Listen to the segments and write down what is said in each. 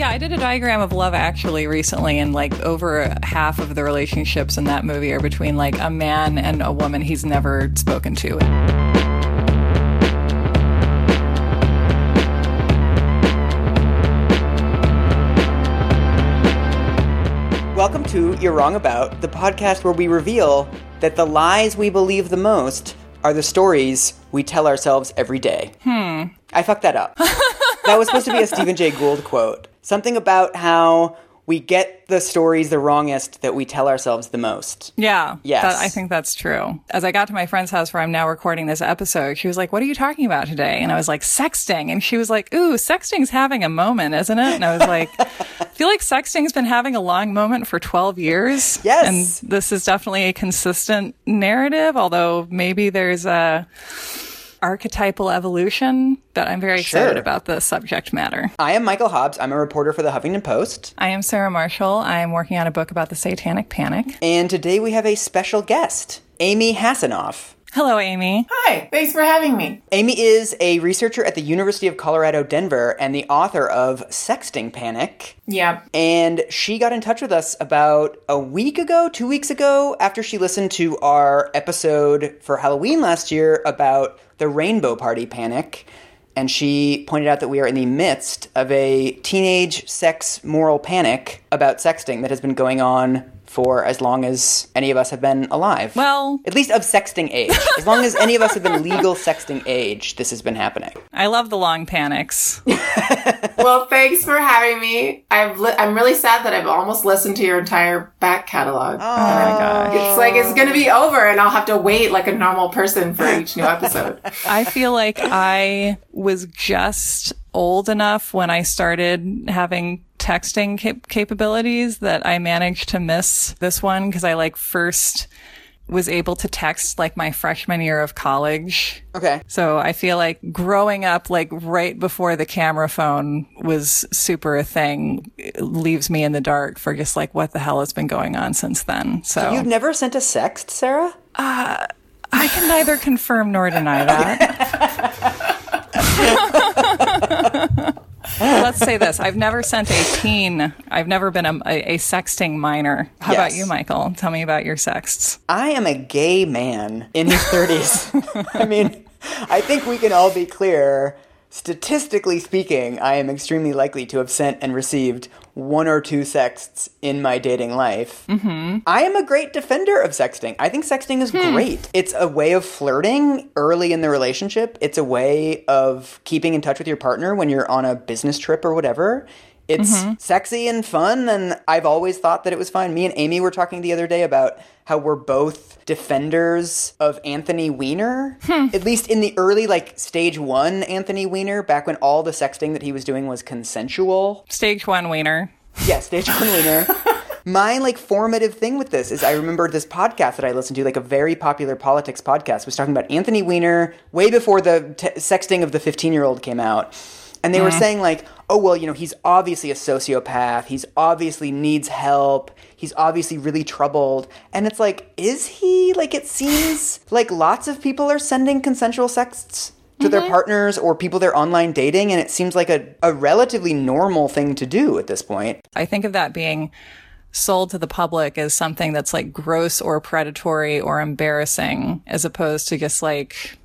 Yeah, I did a diagram of Love Actually recently, and like over half of the relationships in that movie are between like a man and a woman he's never spoken to. Welcome to You're Wrong About, the podcast where we reveal that the lies we believe the most are the stories we tell ourselves every day. Hmm. I fucked that up. that was supposed to be a Stephen Jay Gould quote. Something about how we get the stories the wrongest that we tell ourselves the most. Yeah. Yes. that- I think that's true. As I got to my friend's house where I'm now recording this episode, she was like, What are you talking about today? And I was like, Sexting. And she was like, Ooh, sexting's having a moment, isn't it? And I was like, I feel like sexting's been having a long moment for 12 years. Yes. And this is definitely a consistent narrative, although maybe there's a archetypal evolution, but I'm very excited Sure. about the subject matter. I am Michael Hobbs. I'm a reporter for the Huffington Post. I am Sarah Marshall. I am working on a book about the satanic panic. And today we have a special guest, Amy Hasinoff. Hello, Amy. Hi, thanks for having me. Amy is a researcher at the University of Colorado, Denver, and the author of Sexting Panic. Yeah. And she got in touch with us about a week ago, two weeks ago, after she listened to our episode for Halloween last year about the Rainbow Party Panic. And she pointed out that we are in the midst of a teenage sex moral panic about sexting that has been going on for as long as any of us have been alive. Well, at least of sexting age. as long as any of us have been legal sexting age, this has been happening. I love the long panics. Well, thanks for having me. I've li- I'm really sad that I've almost listened to your entire back catalog. Oh, oh my gosh. It's like it's going to be over and I'll have to wait like a normal person for each new episode. I feel like I was just old enough when I started having texting cap- capabilities that I managed to miss this one because I like first was able to text like my freshman year of college. Okay. So I feel like growing up like right before the camera phone was super a thing leaves me in the dark for just like what the hell has been going on since then. So You've never sent a sext, Sarah? Uh, I can neither confirm nor deny that. Let's say this. I've never sent a teen. I've never been a, a, a sexting minor. How about you, Michael? Tell me about your sexts. I am a gay man in his 30s. I mean, I think we can all be clear. Statistically speaking, I am extremely likely to have sent and received one or two sexts in my dating life. Mm-hmm. I am a great defender of sexting. I think sexting is great. It's a way of flirting early in the relationship, it's a way of keeping in touch with your partner when you're on a business trip or whatever. It's mm-hmm. sexy and fun, and I've always thought that it was fine. Me and Amy were talking the other day about how we're both defenders of Anthony Weiner. Hmm. At least in the early, like, stage one Anthony Weiner, back when all the sexting that he was doing was consensual. Stage one Weiner. Yeah, stage one Weiner. My like formative thing with this is I remember this podcast that I listened to, like a very popular politics podcast, was talking about Anthony Weiner way before the t- sexting of the 15 year old came out. And they were mm-hmm. saying, like, oh, well, you know, he's obviously a sociopath. He's obviously needs help. He's obviously really troubled. And it's like, is he? Like, it seems like lots of people are sending consensual sexts to their mm-hmm. partners or people they're online dating. And it seems like a, a relatively normal thing to do at this point. I think of that being sold to the public as something that's like gross or predatory or embarrassing, as opposed to just like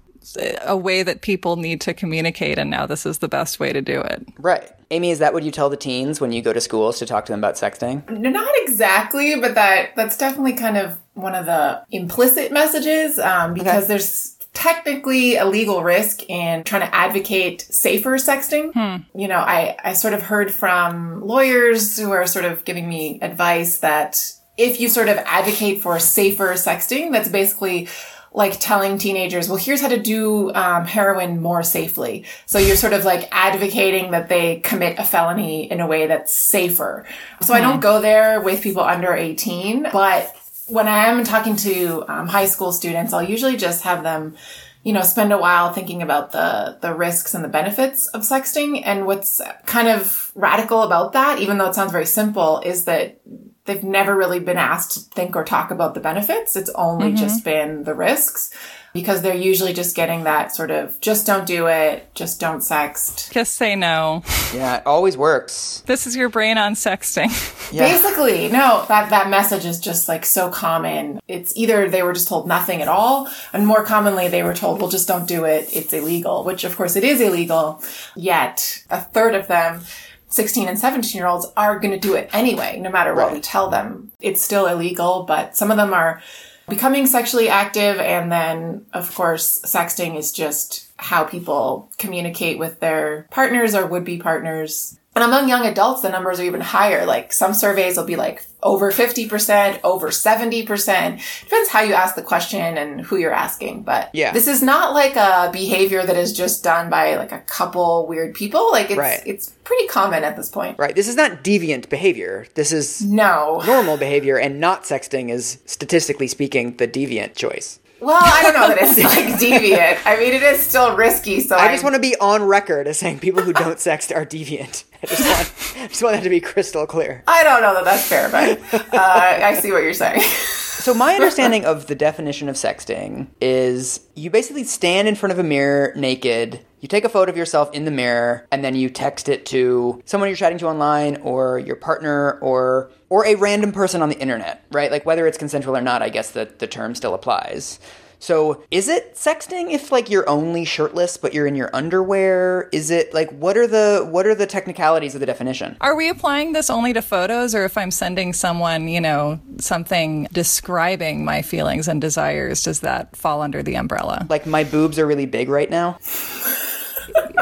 a way that people need to communicate. And now this is the best way to do it. Right. Amy, is that what you tell the teens when you go to schools to talk to them about sexting? No, Not exactly, but that that's definitely kind of one of the implicit messages um, because Okay. there's technically a legal risk in trying to advocate safer sexting. You know, I, I sort of heard from lawyers who are sort of giving me advice that if you sort of advocate for safer sexting, that's basically like telling teenagers, well, here's how to do um, heroin more safely. So you're sort of like advocating that they commit a felony in a way that's safer. So I don't go there with people under 18, but when I am talking to um, high school students, I'll usually just have them, you know, spend a while thinking about the the risks and the benefits of sexting. And what's kind of radical about that, even though it sounds very simple, is that they've never really been asked to think or talk about the benefits. It's only mm-hmm. just been the risks because they're usually just getting that sort of just don't do it, just don't sext. Just say no. Yeah, it always works. This is your brain on sexting. Yeah. Basically, no, that, that message is just like so common. It's either they were just told nothing at all, and more commonly they were told, well, just don't do it. It's illegal, which of course it is illegal. Yet a third of them 16 and 17 year olds are going to do it anyway, no matter what Right. we tell them. It's still illegal, but some of them are becoming sexually active. And then, of course, sexting is just how people communicate with their partners or would be partners. And among young adults, the numbers are even higher. Like some surveys will be like over 50%, over 70%. Depends how you ask the question and who you're asking. But Yeah. this is not like a behavior that is just done by like a couple weird people. Like it's, Right. it's pretty common at this point. Right. This is not deviant behavior. This is No. normal behavior, and not sexting is, statistically speaking, the deviant choice. Well, I don't know that it's like deviant. I mean, it is still risky. So I just want to be on record as saying people who don't sext are deviant. I just want, I just want that to be crystal clear. I don't know that that's fair, but uh, I see what you're saying. So my understanding of the definition of sexting is you basically stand in front of a mirror naked. You take a photo of yourself in the mirror and then you text it to someone you're chatting to online or your partner or or a random person on the internet, right? Like whether it's consensual or not, I guess that the term still applies. So, is it sexting if like you're only shirtless but you're in your underwear? Is it like what are the what are the technicalities of the definition? Are we applying this only to photos, or if I'm sending someone, you know, something describing my feelings and desires, does that fall under the umbrella? Like my boobs are really big right now.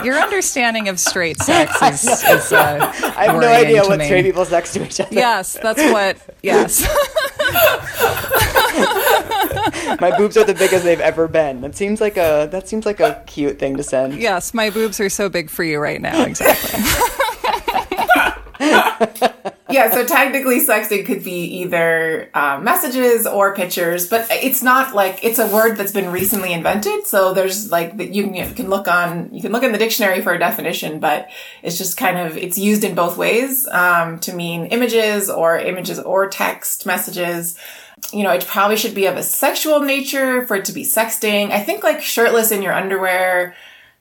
Your understanding of straight sex is, is uh, I have no idea what me. straight people sex to each other. Yes, that's what. Yes. My boobs are the biggest they've ever been. That seems like a that seems like a cute thing to send. yes, my boobs are so big for you right now. Exactly. yeah, so technically, sexting could be either um, messages or pictures, but it's not like it's a word that's been recently invented. So there's like you can, you can look on you can look in the dictionary for a definition, but it's just kind of it's used in both ways um, to mean images or images or text messages. You know, it probably should be of a sexual nature for it to be sexting. I think like shirtless in your underwear.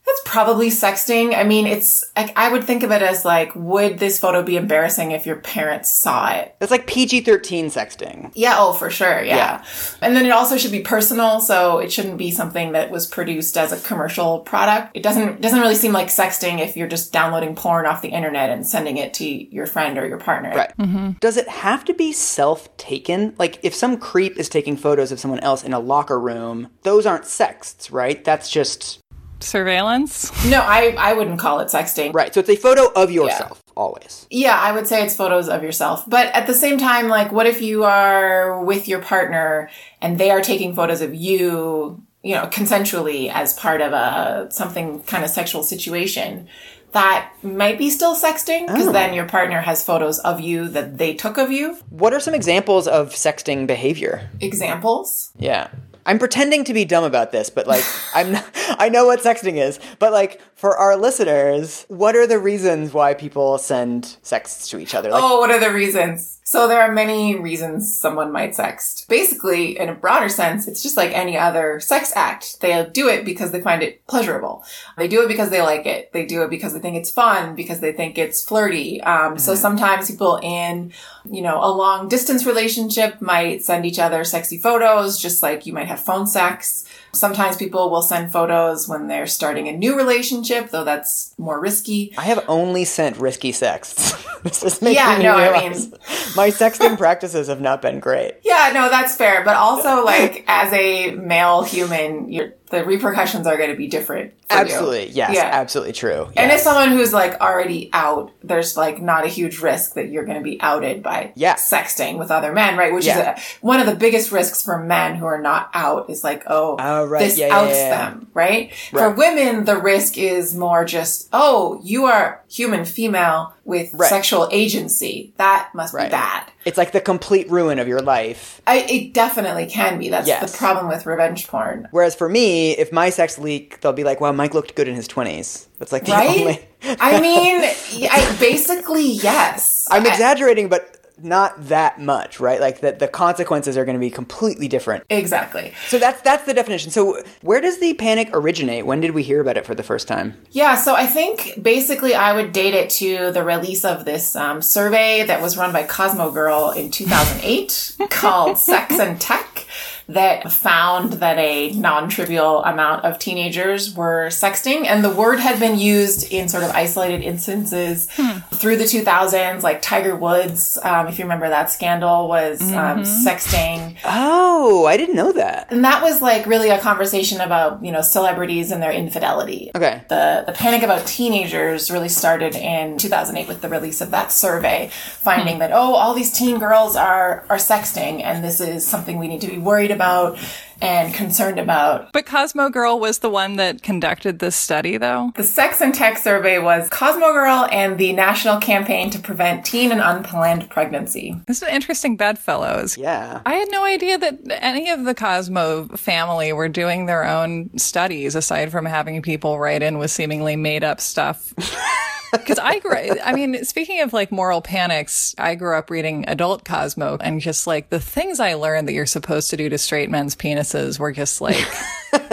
That's probably sexting. I mean, it's like I would think of it as like, would this photo be embarrassing if your parents saw it? It's like PG thirteen sexting. Yeah, oh, for sure. Yeah. Yeah. And then it also should be personal, so it shouldn't be something that was produced as a commercial product. It doesn't doesn't really seem like sexting if you're just downloading porn off the internet and sending it to your friend or your partner. Right. Mm-hmm. Does it have to be self taken? Like if some creep is taking photos of someone else in a locker room, those aren't sexts, right? That's just Surveillance. No, I I wouldn't call it sexting. right. So it's a photo of yourself always. Yeah, I would say it's photos of yourself. But at the same time, like, what if you are with your partner and they are taking photos of you, you know, consensually as part of a something kind of sexual situation? That might be still sexting because oh. then your partner has photos of you that they took of you. What are some examples of sexting behavior? Examples. Yeah. I'm pretending to be dumb about this, but like I'm not, I know what sexting is, but like for our listeners, what are the reasons why people send sexts to each other? Like Oh, what are the reasons? So there are many reasons someone might sext. Basically, in a broader sense, it's just like any other sex act. They do it because they find it pleasurable. They do it because they like it. They do it because they think it's fun, because they think it's flirty. Um, So sometimes people in, you know, a long distance relationship might send each other sexy photos, just like you might have phone sex. Sometimes people will send photos when they're starting a new relationship, though that's more risky. I have only sent risky sexts. this is making Yeah, me no, I mean- my sexting practices have not been great. Yeah, no, that's fair. But also, like, as a male human, you're, the repercussions are going to be different. for you. Absolutely, yes, Yeah. absolutely true. And yes. as someone who's like already out, there's like not a huge risk that you're going to be outed by Yeah. sexting with other men, right? Which Yeah. is a, one of the biggest risks for men who are not out is like, oh, Oh, right. this outs them, right? For women, the risk is more just, oh, you are human female with Right. sexual agency. That must Right. be bad. it's like the complete ruin of your life. I, it definitely can be. That's Yes. the problem with revenge porn. Whereas for me, if my sex leak, they'll be like, "Wow, Mike looked good in his 20s." That's like the Right? only. I mean, I, basically, yes. I'm exaggerating, but not that much, right? Like that the consequences are going to be completely different. Exactly. So that's that's the definition. So where does the panic originate? When did we hear about it for the first time? Yeah, so I think basically I would date it to the release of this um, survey that was run by Cosmo Girl in 2008 called Sex and Tech that found that a non-trivial amount of teenagers were sexting. And the word had been used in sort of isolated instances through the 2000s like tiger woods um, if you remember that scandal was um, sexting. Oh, I didn't know that. and that was like really a conversation about you know celebrities and their infidelity. Okay. the, the panic about teenagers really started in 2008 with the release of that survey, finding that, oh, all these teen girls are, are sexting and this is something we need to be worried about and concerned about. But Cosmo Girl was the one that conducted this study, though. The Sex and Tech survey was Cosmo Girl and the National Campaign to Prevent Teen and Unplanned Pregnancy. This is an interesting bedfellows. Yeah. I had no idea that any of the Cosmo family were doing their own studies aside from having people write in with seemingly made up stuff. Because I grew, I mean, speaking of like moral panics, I grew up reading adult Cosmo and just like the things I learned that you're supposed to do to straight men's penises were just like,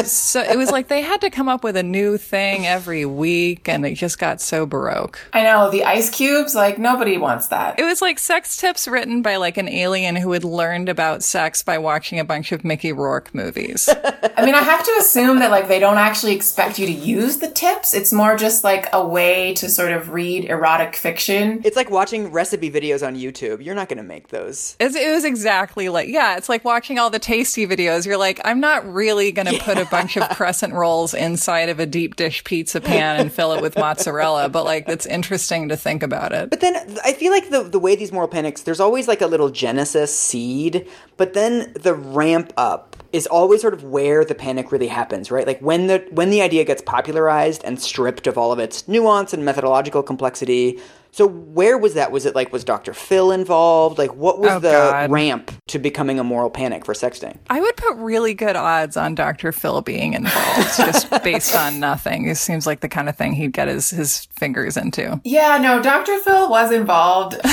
so it was like they had to come up with a new thing every week and it just got so baroque. I know, the ice cubes, like nobody wants that. It was like sex tips written by like an alien who had learned about sex by watching a bunch of Mickey Rourke movies. I mean, I have to assume that like they don't actually expect you to use the tips. It's more just like a way to sort of read erotic fiction. It's like watching recipe videos on YouTube. You're not going to make those. It's, it was exactly like, yeah, it's like watching all the tasty videos. You're like, I'm not really going to put a bunch of crescent rolls inside of a deep dish pizza pan and fill it with mozzarella, but like, it's interesting to think about it. But then I feel like the the way these moral panics, there's always like a little genesis seed, but then the ramp up is always sort of where the panic really happens, right? Like when the when the idea gets popularized and stripped of all of its nuance and methodological complexity. So where was that? Was it like was Dr. Phil involved? Like what was Oh, the God. ramp to becoming a moral panic for sexting? I would put really good odds on Dr. Phil being involved just based on nothing. It seems like the kind of thing he'd get his, his fingers into. Yeah, no, Dr. Phil was involved.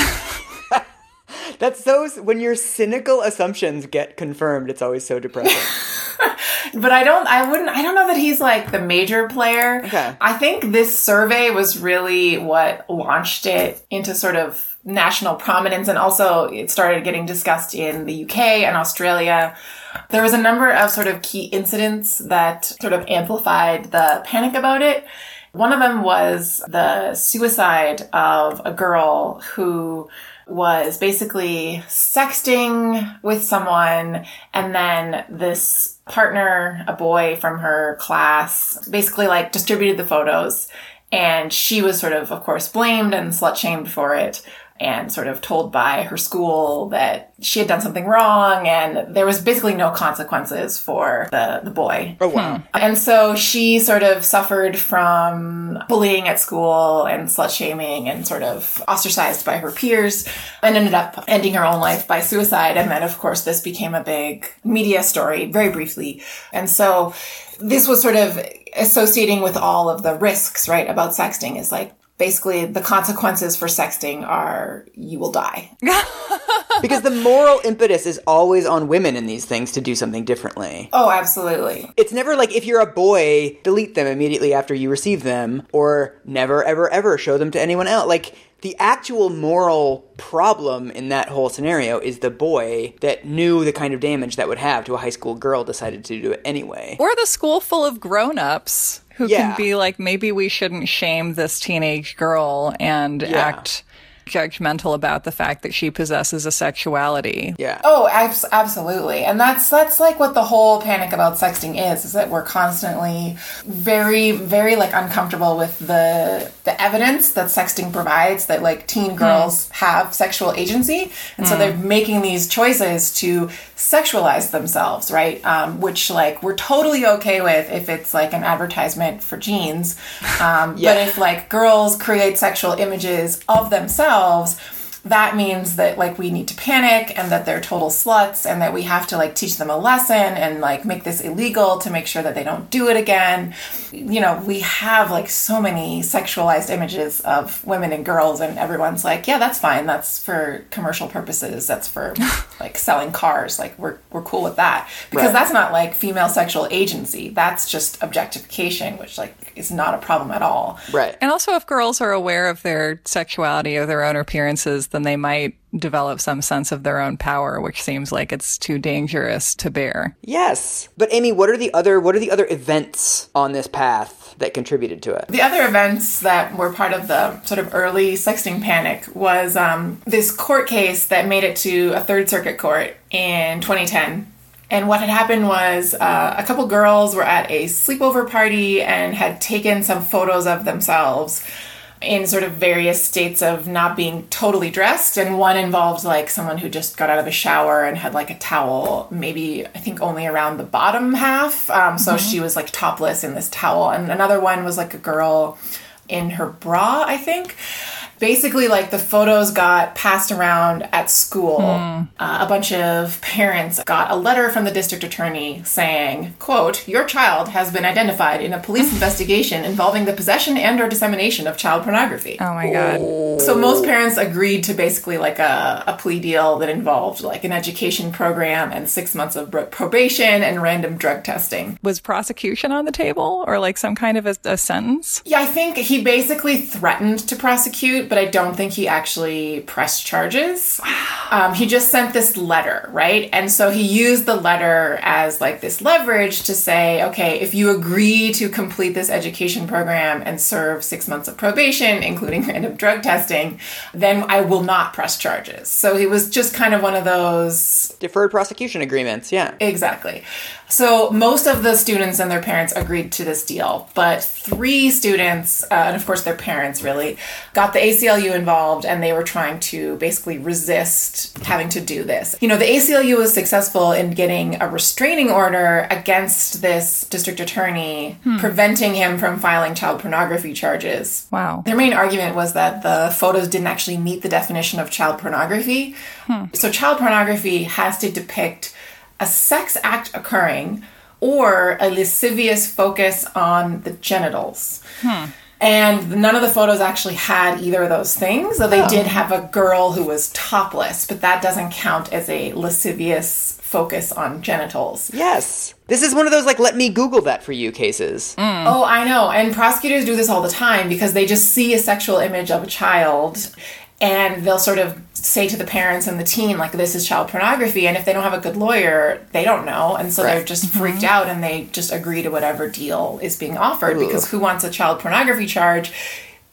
That's so when your cynical assumptions get confirmed, it's always so depressing. But I don't, I wouldn't, I don't know that he's like the major player. Okay. I think this survey was really what launched it into sort of national prominence and also it started getting discussed in the UK and Australia. There was a number of sort of key incidents that sort of amplified the panic about it. One of them was the suicide of a girl who was basically sexting with someone and then this partner, a boy from her class, basically like distributed the photos. And she was sort of, of course, blamed and slut shamed for it and sort of told by her school that she had done something wrong and there was basically no consequences for the, the boy. oh wow. Hmm. And so she sort of suffered from bullying at school and slut shaming and sort of ostracized by her peers and ended up ending her own life by suicide. And then, of course, this became a big media story very briefly. And so this was sort of associating with all of the risks, right, about sexting is like, Basically, the consequences for sexting are you will die. because the moral impetus is always on women in these things to do something differently. Oh, absolutely. It's never like if you're a boy, delete them immediately after you receive them, or never, ever, ever show them to anyone else. Like, the actual moral problem in that whole scenario is the boy that knew the kind of damage that would have to a high school girl decided to do it anyway. Or the school full of grown-ups who Yeah. can be like, maybe we shouldn't shame this teenage girl and Yeah. act judgmental about the fact that she possesses a sexuality. Yeah. Oh, abs- absolutely. And that's that's like what the whole panic about sexting is is that we're constantly very very like uncomfortable with the the evidence that sexting provides that like teen girls have sexual agency and so they're making these choices to sexualize themselves, right? Um, which like we're totally okay with if it's like an advertisement for jeans. Um, Yeah. But if like girls create sexual images of themselves that means that like we need to panic and that they're total sluts and that we have to like teach them a lesson and like make this illegal to make sure that they don't do it again. You know, we have like so many sexualized images of women and girls and everyone's like, yeah, that's fine. That's for commercial purposes. That's for like selling cars. Like we're we're cool with that. Because Right. that's not like female sexual agency. That's just objectification, which like is not a problem at all. Right. And also, if girls are aware of their sexuality or their own appearances, then they might develop some sense of their own power, which seems like it's too dangerous to bear. Yes. But Amy, what are the other what are the other events on this path that contributed to it? The other events that were part of the sort of early sexting panic was um, this court case that made it to a Third Circuit court in 2010. And what had happened was uh, a couple girls were at a sleepover party and had taken some photos of themselves in sort of various states of not being totally dressed. And one involved like someone who just got out of a shower and had like a towel, maybe I think only around the bottom half. Um, so she was like topless in this towel. And another one was like a girl in her bra, I think. Basically, like the photos got passed around at school. Uh, a bunch of parents got a letter from the district attorney saying, "quote Your child has been identified in a police investigation involving the possession and or dissemination of child pornography." Oh my God. So most parents agreed to basically like a, a plea deal that involved like an education program and six months of probation and random drug testing. Was prosecution on the table or like some kind of a, a sentence? Yeah, I think he basically threatened to prosecute, but I don't think he actually pressed charges. Um, he just sent this letter, right? And so he used the letter as like this leverage to say, okay, if you agree to complete this education program and serve six months of probation, including random drug testing, then I will not press charges. So he was just kind of one of those Deferred prosecution agreements, yeah. Exactly. So most of the students and their parents agreed to this deal, but three students, uh, and of course their parents really, got the ACLU involved and they were trying to basically resist having to do this. You know, the ACLU was successful in getting a restraining order against this district attorney, hmm. preventing him from filing child pornography charges. Wow. Their main argument was that the photos didn't actually meet the definition of child pornography. Hmm. So, child pornography has to depict a sex act occurring or a lascivious focus on the genitals. Hmm. And none of the photos actually had either of those things, though they oh. did have a girl who was topless, but that doesn't count as a lascivious focus on genitals. Yes. This is one of those like let me Google that for you cases. Mm. Oh, I know. And prosecutors do this all the time because they just see a sexual image of a child and they'll sort of say to the parents and the teen, like, this is child pornography. And if they don't have a good lawyer, they don't know. And so they're Right. just mm-hmm. freaked out and they just agree to whatever deal is being offered because who wants a child pornography charge?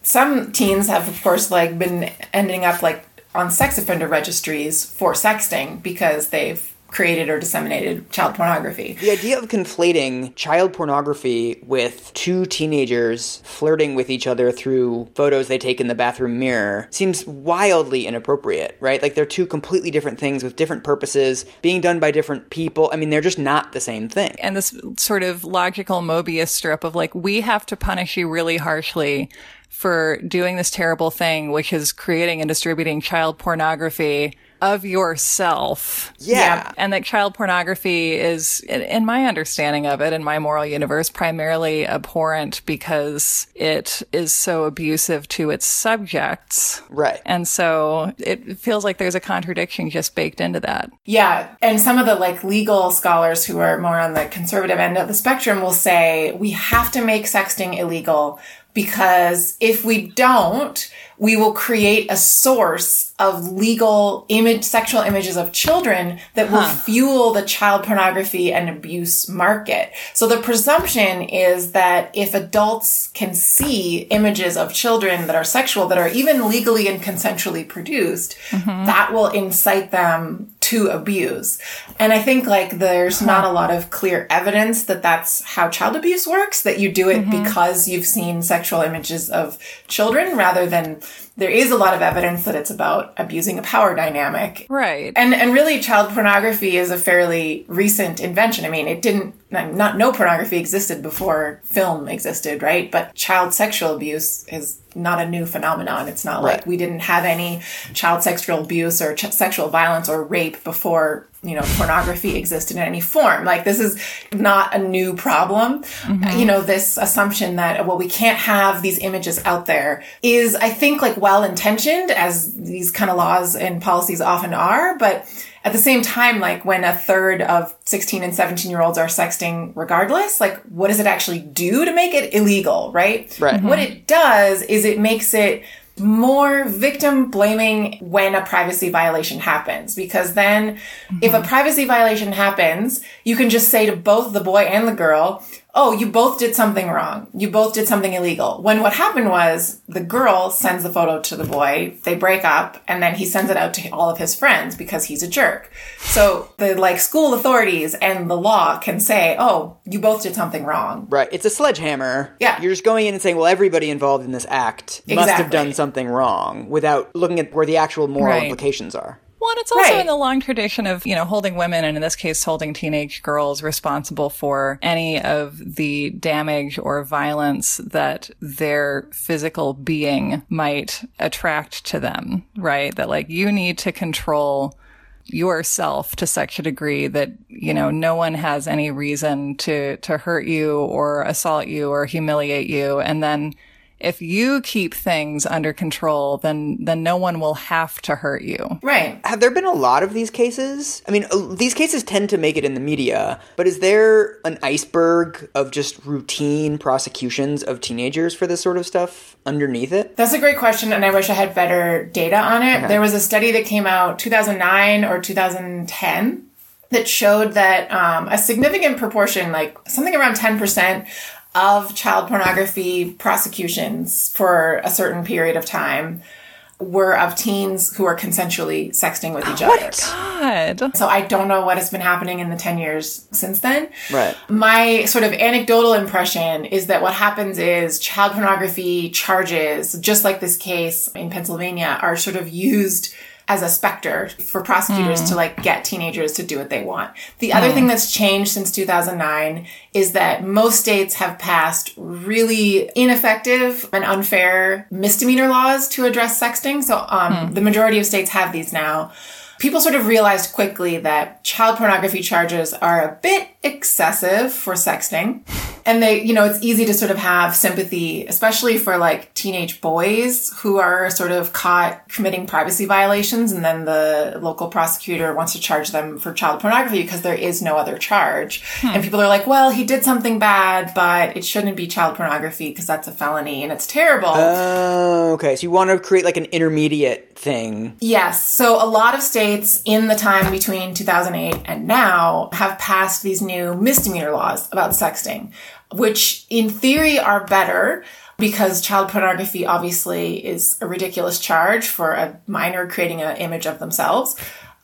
Some teens have, of course, like been ending up like on sex offender registries for sexting because they've created or disseminated child pornography. The idea of conflating child pornography with two teenagers flirting with each other through photos they take in the bathroom mirror seems wildly inappropriate, right? Like they're two completely different things with different purposes, being done by different people. I mean, they're just not the same thing. and this sort of logical Mobius strip of like, we have to punish you really harshly for doing this terrible thing, which is creating and distributing child pornography of yourself. Yeah. And that child pornography is, in- in my understanding of it, in my moral universe, primarily abhorrent because it is so abusive to its subjects. Right. And so it feels like there's a contradiction just baked into that. Yeah, and some of the like legal scholars who are more on the conservative end of the spectrum will say we have to make sexting illegal because if we don't, we will create a source of legal image sexual images of children that will fuel the child pornography and abuse market. So the presumption is that if adults can see images of children that are sexual that are even legally and consensually produced, mm-hmm. that will incite them to abuse. And I think like there's not uh-huh. a lot of clear evidence that that's how child abuse works, that you do it mm-hmm. because you've seen sexual images of children rather than there is a lot of evidence that it's about abusing a power dynamic. Right. And and really child pornography is a fairly recent invention. I mean, it didn't not no pornography existed before film existed, right? But child sexual abuse is not a new phenomenon. It's not Right. like we didn't have any child sexual abuse or ch- sexual violence or rape before, you know, pornography existed in any form. Like this is not a new problem. Mm-hmm. You know, this assumption that, well, we can't have these images out there is, I think, like well intentioned as these kind of laws and policies often are, but at the same time, like when a third of 16 and 17 year olds are sexting regardless, like what does it actually do to make it illegal, right? Right. What it does is it makes it more victim blaming when a privacy violation happens. Because then if a mm-hmm. privacy violation happens, you can just say to both the boy and the girl, Oh, you both did something wrong. You both did something illegal. When what happened was the girl sends the photo to the boy, they break up, and then he sends it out to all of his friends because he's a jerk. So the like school authorities and the law can say, Oh, you both did something wrong. Right. It's a sledgehammer. Yeah. You're just going in and saying, well, everybody involved in this act must have done something wrong without looking at where the actual moral Right. implications are. Well, it's also Right. in the long tradition of, you know, holding women and in this case, holding teenage girls responsible for any of the damage or violence that their physical being might attract to them, right? That like you need to control yourself to such a degree that, you know, no one has any reason to, to hurt you or assault you or humiliate you. And then if you keep things under control, then, then no one will have to hurt you. Right. Have there been a lot of these cases? I mean, uh, these cases tend to make it in the media, but is there an iceberg of just routine prosecutions of teenagers for this sort of stuff underneath it? That's a great question, and I wish I had better data on it. There was a study that came out 2009 or 2010 that showed that um, a significant proportion, like something around 10%, of child pornography prosecutions for a certain period of time were of teens who are consensually sexting with each oh other. God. So I don't know what has been happening in the 10 years since then. Right. My sort of anecdotal impression is that what happens is child pornography charges, just like this case in Pennsylvania, are sort of used as a specter for prosecutors to hmm. like get teenagers to do what they want. The other hmm. thing that's changed since 2009 is that most states have passed really ineffective and unfair misdemeanor laws to address sexting. So um, hmm. the majority of states have these now people sort of realized quickly that child pornography charges are a bit excessive for sexting. And they, you know, it's easy to sort of have sympathy, especially for like teenage boys who are sort of caught committing privacy violations. And then the local prosecutor wants to charge them for child pornography because there is no other charge. Hmm. And people are like, well, he did something bad, but it shouldn't be child pornography because that's a felony and it's terrible. Oh, okay. So you want to create like an intermediate thing. Yes. So a lot of states in the time between 2008 and now have passed these new misdemeanor laws about sexting, which in theory are better because child pornography obviously is a ridiculous charge for a minor creating an image of themselves.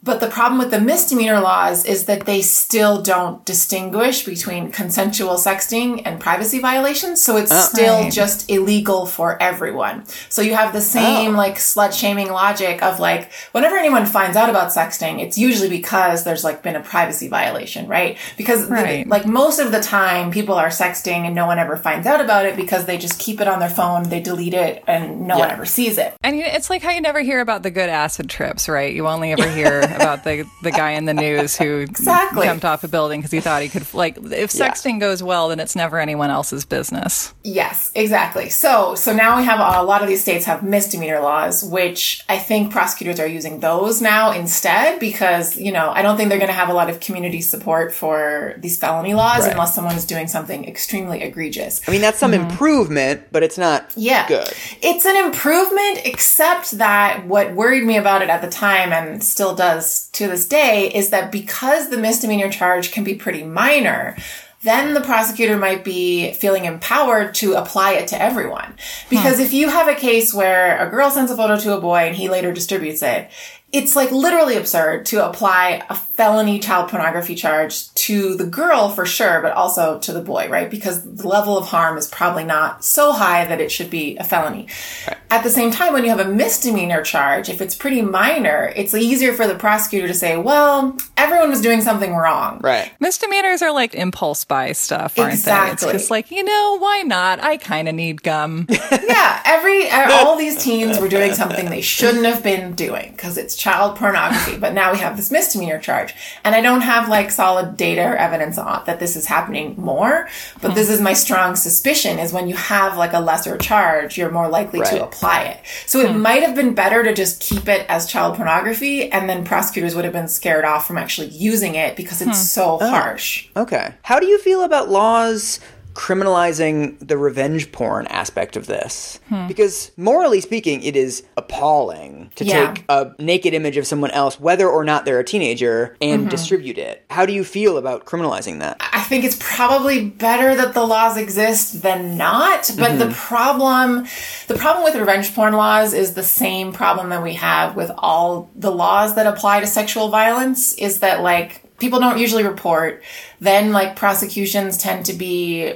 But the problem with the misdemeanor laws is that they still don't distinguish between consensual sexting and privacy violations. So it's oh. still Right. just illegal for everyone. So you have the same oh. like slut shaming logic of like, whenever anyone finds out about sexting, it's usually because there's like been a privacy violation, right? Because the- like most of the time people are sexting and no one ever finds out about it because they just keep it on their phone, they delete it and no one ever sees it. And it's like how you never hear about the good acid trips, right? You only ever hear about the the guy in the news who Exactly. jumped off a building because he thought he could. Like, if Yeah. sexting goes well, then it's never anyone else's business. Yes, exactly. So, so now we have a lot of these states have misdemeanor laws, which I think prosecutors are using those now instead because, you know, I don't think they're going to have a lot of community support for these felony laws Right. unless someone is doing something extremely egregious. I mean, that's some improvement, but it's not Mm-hmm. Yeah. good. It's an improvement, except that what worried me about it at the time and still does to this day is that because the misdemeanor charge can be pretty minor, then the prosecutor might be feeling empowered to apply it to everyone. Because hmm. if you have a case where a girl sends a photo to a boy and he later distributes it, it's like literally absurd to apply a felony child pornography charge to the girl for sure, but also to the boy, right? Because the level of harm is probably not so high that it should be a felony. Right. At the same time, when you have a misdemeanor charge, if it's pretty minor, it's easier for the prosecutor to say, well, everyone was doing something wrong. Right. Misdemeanors are like impulse buy stuff, aren't exactly. they? It's just like, you know, why not? I kind of need gum. yeah. Every, all these teens were doing something they shouldn't have been doing because it's child pornography, but now we have this misdemeanor charge. And I don't have like solid data or evidence on that this is happening more, but hmm. this is my strong suspicion is when you have like a lesser charge, you're more likely right. to apply it. So it hmm. might have been better to just keep it as child pornography and then prosecutors would have been scared off from actually using it because it's hmm. so oh. harsh. Okay. How do you feel about laws criminalizing the revenge porn aspect of this. Hmm. Because morally speaking, it is appalling to yeah. take a naked image of someone else, whether or not they're a teenager, and mm-hmm. distribute it. How do you feel about criminalizing that? I think it's probably better that the laws exist than not. But mm-hmm. the problem, the problem with revenge porn laws is the same problem that we have with all the laws that apply to sexual violence is that like people don't usually report. Then like prosecutions tend to be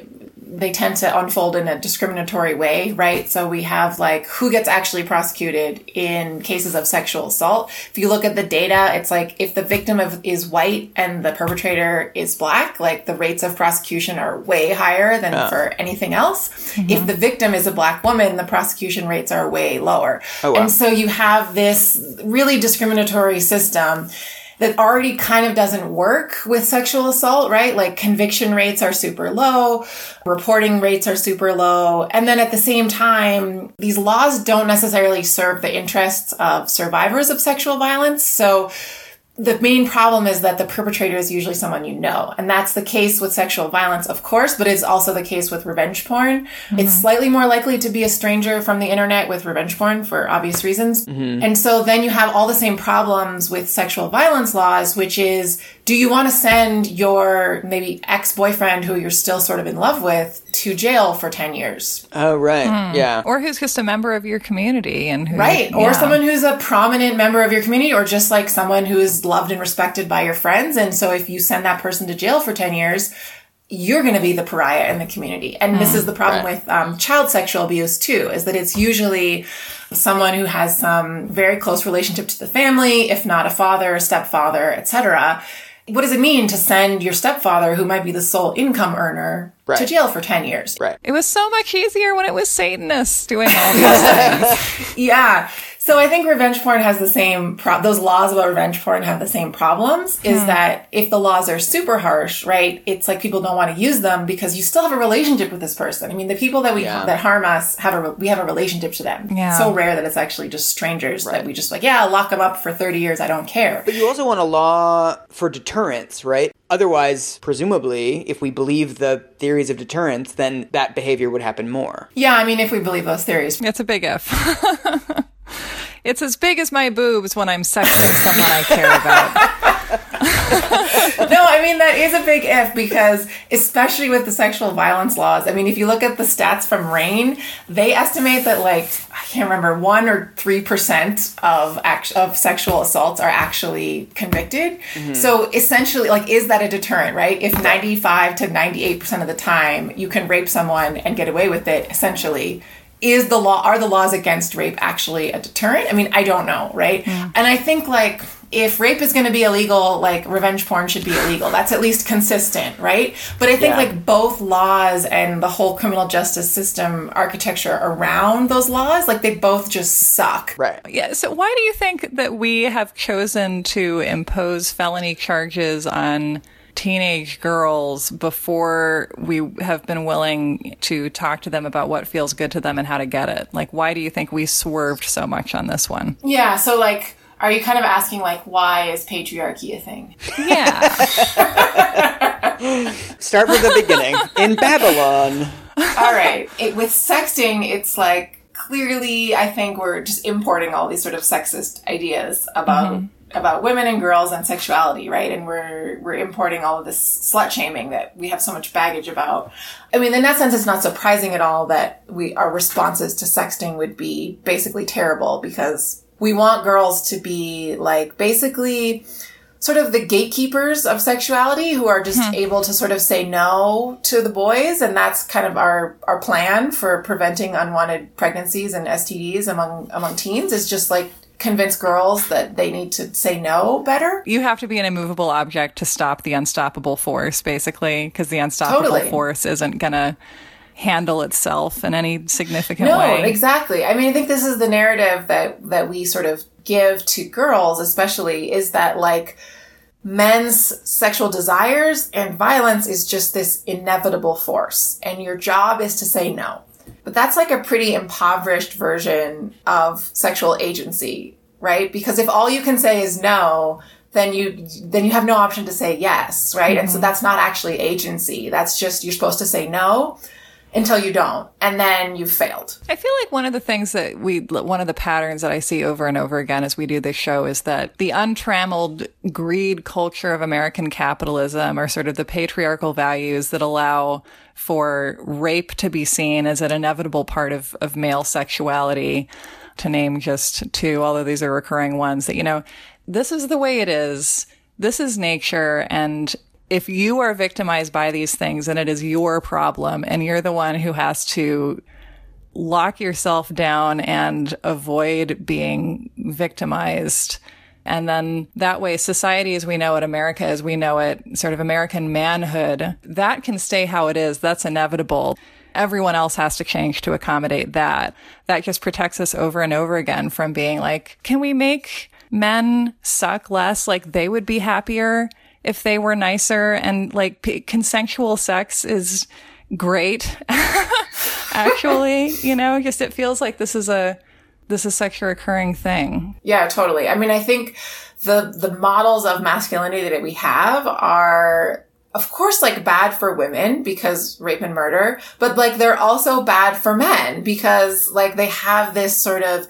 they tend to unfold in a discriminatory way, right? So we have like who gets actually prosecuted in cases of sexual assault. If you look at the data, it's like if the victim of, is white and the perpetrator is black, like the rates of prosecution are way higher than yeah. for anything else. Mm-hmm. If the victim is a black woman, the prosecution rates are way lower. Oh, wow. And so you have this really discriminatory system that already kind of doesn't work with sexual assault, right? Like conviction rates are super low, reporting rates are super low. And then at the same time, these laws don't necessarily serve the interests of survivors of sexual violence. So the main problem is that the perpetrator is usually someone you know. And that's the case with sexual violence, of course, but it's also the case with revenge porn. Mm-hmm. It's slightly more likely to be a stranger from the internet with revenge porn for obvious reasons. Mm-hmm. And so then you have all the same problems with sexual violence laws, which is do you want to send your maybe ex-boyfriend who you're still sort of in love with to jail for 10 years oh right mm. yeah or who's just a member of your community and who, right yeah. or someone who's a prominent member of your community or just like someone who is loved and respected by your friends and so if you send that person to jail for 10 years you're going to be the pariah in the community and mm. this is the problem right. with um, child sexual abuse too is that it's usually someone who has some very close relationship to the family if not a father a stepfather etc what does it mean to send your stepfather, who might be the sole income earner, right. to jail for 10 years? Right. It was so much easier when it was Satanists doing all these things. yeah. So I think revenge porn has the same pro- those laws about revenge porn have the same problems is hmm. that if the laws are super harsh, right? It's like people don't want to use them because you still have a relationship with this person. I mean, the people that we yeah. that harm us have a we have a relationship to them. Yeah. It's so rare that it's actually just strangers right. that we just like, yeah, I'll lock them up for 30 years, I don't care. But you also want a law for deterrence, right? Otherwise, presumably, if we believe the theories of deterrence, then that behavior would happen more. Yeah, I mean, if we believe those theories. It's a big if. It's as big as my boobs when I'm sexting someone I care about. I mean, that is a big if because, especially with the sexual violence laws, I mean, if you look at the stats from RAINN, they estimate that, like, I can't remember, 1% or 3% of, act- of sexual assaults are actually convicted. Mm-hmm. So, essentially, like, is that a deterrent, right? If 95 to 98% of the time you can rape someone and get away with it, essentially, is the law are the laws against rape actually a deterrent? I mean, I don't know, right? Yeah. And I think like if rape is going to be illegal, like revenge porn should be illegal. That's at least consistent, right? But I think yeah. like both laws and the whole criminal justice system architecture around those laws, like they both just suck. Right. Yeah. So why do you think that we have chosen to impose felony charges on teenage girls before we have been willing to talk to them about what feels good to them and how to get it? Like, why do you think we swerved so much on this one? Yeah. So, like, are you kind of asking, like, why is patriarchy a thing? Yeah. Start from the beginning. In Babylon. All right. It, with sexting, it's like clearly, I think we're just importing all these sort of sexist ideas about. Mm-hmm about women and girls and sexuality, right? And we're we're importing all of this slut shaming that we have so much baggage about. I mean, in that sense, it's not surprising at all that we our responses to sexting would be basically terrible because we want girls to be like basically sort of the gatekeepers of sexuality who are just hmm. able to sort of say no to the boys and that's kind of our our plan for preventing unwanted pregnancies and STDs among among teens is just like convince girls that they need to say no better. You have to be an immovable object to stop the unstoppable force basically because the unstoppable totally. force isn't going to handle itself in any significant no, way. No, exactly. I mean, I think this is the narrative that that we sort of give to girls, especially, is that like men's sexual desires and violence is just this inevitable force, and your job is to say no. But that's like a pretty impoverished version of sexual agency, right? Because if all you can say is no, then you then you have no option to say yes, right? Mm-hmm. And so mm-hmm. that's not actually agency. That's just you're supposed to say no until you don't and then you've failed. I feel like one of the things that we one of the patterns that i see over and over again as we do this show is that the untrammeled greed culture of american capitalism or sort of the patriarchal values that allow for rape to be seen as an inevitable part of, of male sexuality to name just two although these are recurring ones that you know this is the way it is. This is nature and if you are victimized by these things and it is your problem and you're the one who has to lock yourself down and avoid being victimized. And then that way, society as we know it, America as we know it, sort of American manhood, that can stay how it is. That's inevitable. Everyone else has to change to accommodate that. That just protects us over and over again from being like, can we make men suck less? Like they would be happier if they were nicer and like p- consensual sex is great. Actually, you know, just it feels like this is a this is such a recurring thing. Yeah, totally. I mean, I think the the models of masculinity that we have are of course like bad for women because rape and murder, but like they're also bad for men because like they have this sort of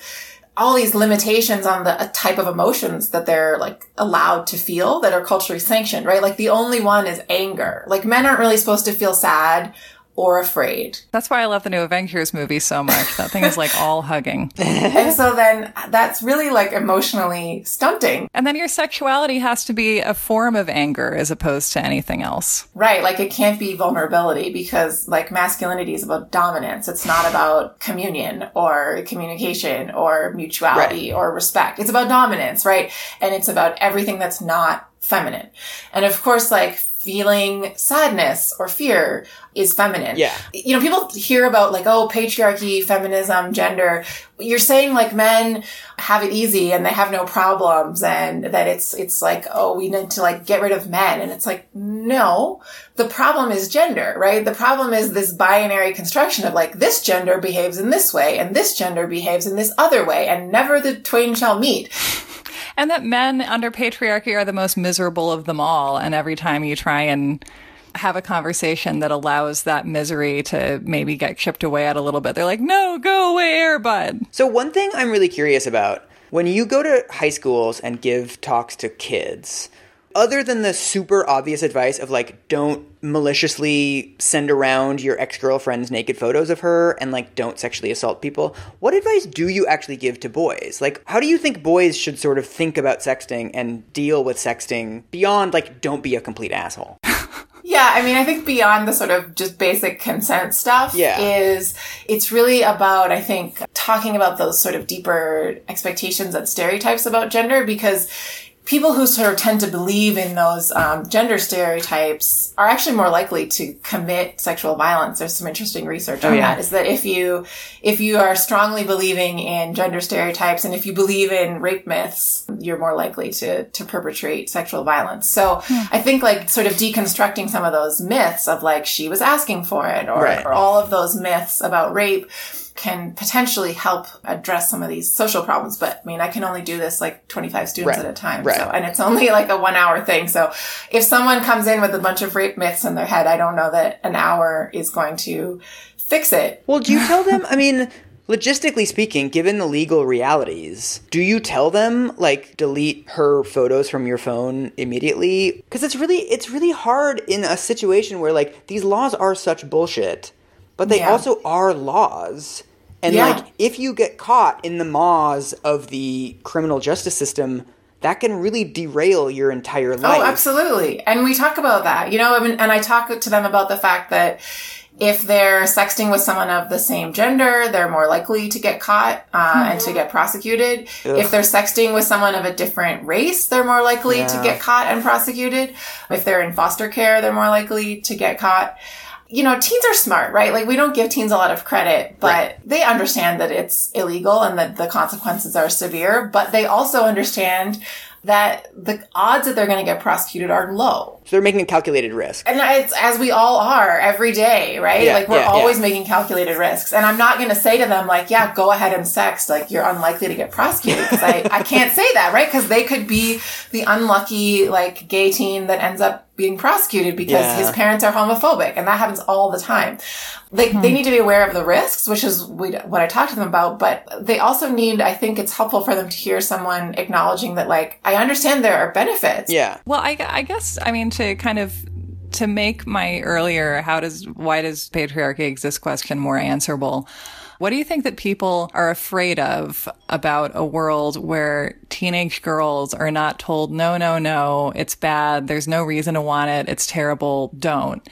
all these limitations on the uh, type of emotions that they're like allowed to feel that are culturally sanctioned, right? Like the only one is anger. Like men aren't really supposed to feel sad or afraid. That's why I love the new Avengers movie so much. That thing is like all hugging. and so then that's really like emotionally stunting. And then your sexuality has to be a form of anger as opposed to anything else. Right. Like it can't be vulnerability because like masculinity is about dominance. It's not about communion or communication or mutuality right. or respect. It's about dominance, right? And it's about everything that's not feminine. And of course, like feeling sadness or fear is feminine. Yeah. You know, people hear about like, oh, patriarchy, feminism, gender. You're saying like men have it easy and they have no problems and that it's, it's like, oh, we need to like get rid of men. And it's like, no, the problem is gender, right? The problem is this binary construction of like, this gender behaves in this way and this gender behaves in this other way and never the twain shall meet and that men under patriarchy are the most miserable of them all. And every time you try and have a conversation that allows that misery to maybe get chipped away at a little bit, they're like, no, go away, airbud. So, one thing I'm really curious about when you go to high schools and give talks to kids, other than the super obvious advice of like don't maliciously send around your ex-girlfriend's naked photos of her and like don't sexually assault people what advice do you actually give to boys like how do you think boys should sort of think about sexting and deal with sexting beyond like don't be a complete asshole Yeah, I mean, I think beyond the sort of just basic consent stuff yeah. is it's really about, I think, talking about those sort of deeper expectations and stereotypes about gender because people who sort of tend to believe in those um, gender stereotypes are actually more likely to commit sexual violence. There's some interesting research oh, on yeah. that. Is that if you if you are strongly believing in gender stereotypes and if you believe in rape myths, you're more likely to to perpetrate sexual violence. So hmm. I think like sort of deconstructing some of those myths of like she was asking for it or, right. or all of those myths about rape can potentially help address some of these social problems. But I mean, I can only do this like 25 students right. at a time. Right. So, and it's only like a one hour thing. So if someone comes in with a bunch of rape myths in their head, I don't know that an hour is going to fix it. Well, do you tell them? I mean, logistically speaking, given the legal realities, do you tell them like delete her photos from your phone immediately? Because it's really it's really hard in a situation where like these laws are such bullshit, but they Yeah. also are laws. And Yeah. like if you get caught in the maws of the criminal justice system, that can really derail your entire life. Oh, absolutely. And we talk about that, you know, I mean, and I talk to them about the fact that if they're sexting with someone of the same gender, they're more likely to get caught uh, and to get prosecuted. If they're sexting with someone of a different race, they're more likely to get caught and prosecuted. If they're in foster care, they're more likely to get caught. You know, teens are smart, right? Like we don't give teens a lot of credit, but Right. they understand that it's illegal and that the consequences are severe, but they also understand that the odds that they're going to get prosecuted are low. So they're making a calculated risk. And it's as we all are every day, right? Yeah, like we're yeah, always yeah. making calculated risks. And I'm not going to say to them like, yeah, go ahead and sex. Like you're unlikely to get prosecuted because I, I can't say that, right? Because they could be the unlucky like gay teen that ends up being prosecuted because Yeah. his parents are homophobic and that happens all the time. They, they need to be aware of the risks, which is what I talked to them about, but they also need, I think it's helpful for them to hear someone acknowledging that like, I understand there are benefits. Yeah. Well, I, I guess, I mean, to kind of to make my earlier how does why does patriarchy exist question more answerable. What do you think that people are afraid of about a world where teenage girls are not told, no, no, no, it's bad, there's no reason to want it, it's terrible, don't?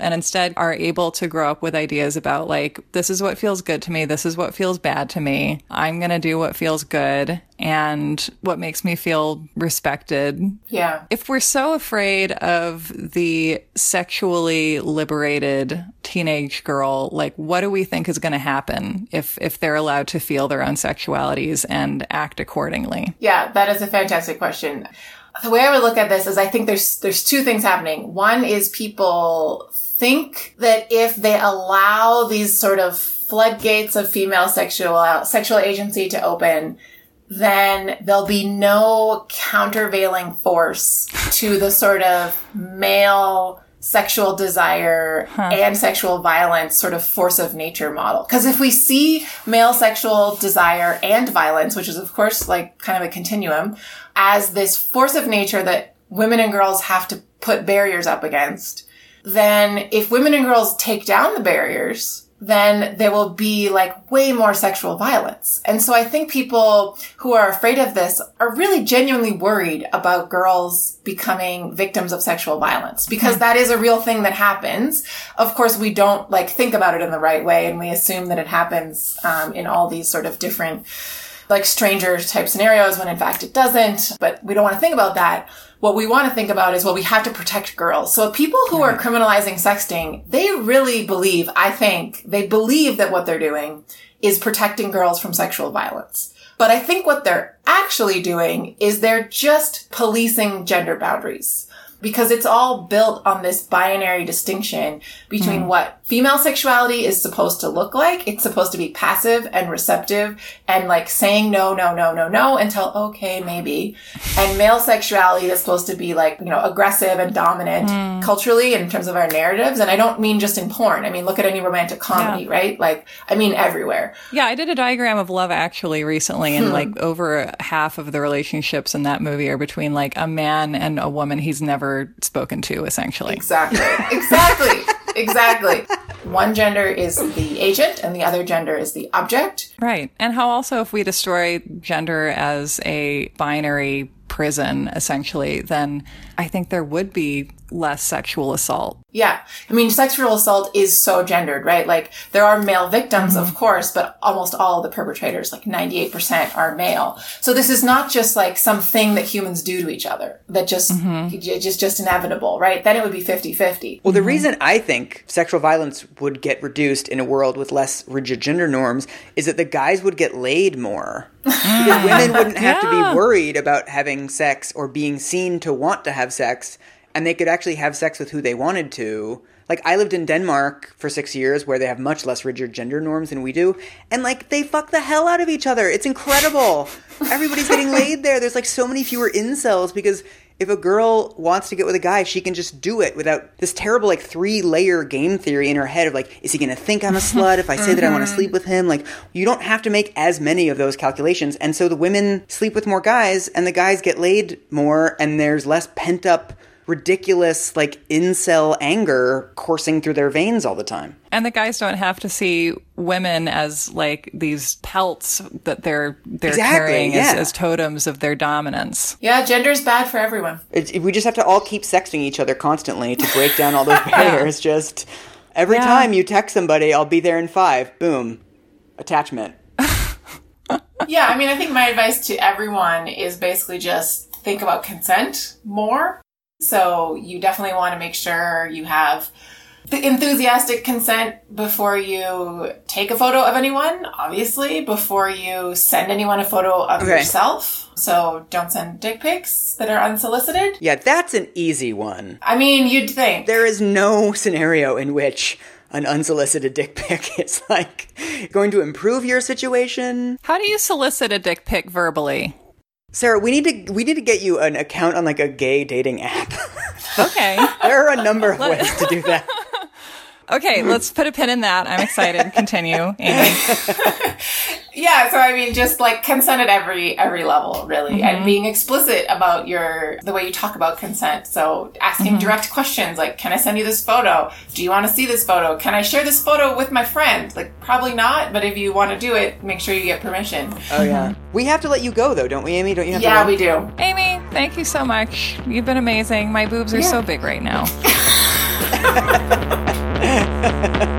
And instead are able to grow up with ideas about like, this is what feels good to me, this is what feels bad to me, I'm going to do what feels good and what makes me feel respected Yeah. if we're so afraid of the sexually liberated teenage girl, like what do we think is going to happen if if they're allowed to feel their own sexualities and act accordingly? Yeah, that is a fantastic question. The way I would look at this is I think there's there's two things happening. One is people think that if they allow these sort of floodgates of female sexual sexual agency to open, then there'll be no countervailing force to the sort of male sexual desire and sexual violence sort of force of nature model. Because if we see male sexual desire and violence, which is of course like kind of a continuum, as this force of nature that women and girls have to put barriers up against, then if women and girls take down the barriers, then there will be like way more sexual violence. And so I think people who are afraid of this are really genuinely worried about girls becoming victims of sexual violence because that is a real thing that happens. Of course, we don't like think about it in the right way and we assume that it happens um, in all these sort of different like stranger type scenarios when in fact it doesn't, but we don't want to think about that. What we want to think about is, well, we have to protect girls. So people who are criminalizing sexting, they really believe, I think, they believe that what they're doing is protecting girls from sexual violence. But I think what they're actually doing is they're just policing gender boundaries because it's all built on this binary distinction between hmm. what female sexuality is supposed to look like. It's supposed to be passive and receptive and like saying no, no, no, no, no until okay, maybe. And male sexuality is supposed to be like, you know, aggressive and dominant hmm. culturally in terms of our narratives. And I don't mean just in porn. I mean, look at any romantic comedy, right? Like, I mean everywhere. Yeah, I did a diagram of Love Actually recently, and hmm. like over half of the relationships in that movie are between like a man and a woman he's never spoken to, essentially. Exactly. Exactly. exactly. One gender is the agent and the other gender is the object. Right. And how also, if we destroy gender as a binary prison, essentially, then I think there would be less sexual assault. Yeah. I mean, sexual assault is so gendered, right? Like, there are male victims, of mm-hmm. course, but almost all the perpetrators, like 98% are male. So this is not just like something that humans do to each other that just, mm-hmm. just, just inevitable, right? Then it would be 50-50. Well, the mm-hmm. reason I think sexual violence would get reduced in a world with less rigid gender norms is that the guys would get laid more. Because women wouldn't have to be worried about having sex or being seen to want to have sex, and they could actually have sex with who they wanted to. Like, I lived in Denmark for six years where they have much less rigid gender norms than we do, and like, they fuck the hell out of each other. It's incredible. Everybody's getting laid there. There's like so many fewer incels because If a girl wants to get with a guy, she can just do it without this terrible like three layer game theory in her head of like, is he going to think I'm a slut if I say that I want to uh-huh. sleep with him? Like, you don't have to make as many of those calculations. And so the women sleep with more guys and the guys get laid more and there's less pent up ridiculous like incel anger coursing through their veins all the time. And the guys don't have to see women as like these pelts that they're they're Exactly, carrying as, yeah. as totems of their dominance. Yeah, gender's bad for everyone. It, we just have to all keep sexting each other constantly to break down all those barriers. Just every Yeah. time you text somebody, I'll be there in five. Boom, attachment. Yeah, I mean, I think my advice to everyone is basically just think about consent more. So you definitely want to make sure you have the enthusiastic consent before you take a photo of anyone, obviously, before you send anyone a photo of Okay. yourself. So don't send dick pics that are unsolicited. Yeah, that's an easy one. I mean, you'd think. There is no scenario in which an unsolicited dick pic is like going to improve your situation. How do you solicit a dick pic verbally? Sarah, we need to we need to get you an account on like a gay dating app. Okay. there are a number of ways to do that. Okay, let's put a pin in that. I'm excited. Continue, Amy. Yeah, so I mean, just like consent at every every level, really, Mm-hmm. and being explicit about your the way you talk about consent. So asking Mm-hmm. direct questions like, "Can I send you this photo? Do you want to see this photo? Can I share this photo with my friend?" Like, probably not, but if you want to do it, make sure you get permission. Oh yeah. We have to let you go though, don't we, Amy? Don't you have Yeah, to we do. Amy, thank you so much. You've been amazing. My boobs are so big right now. Ha ha ha.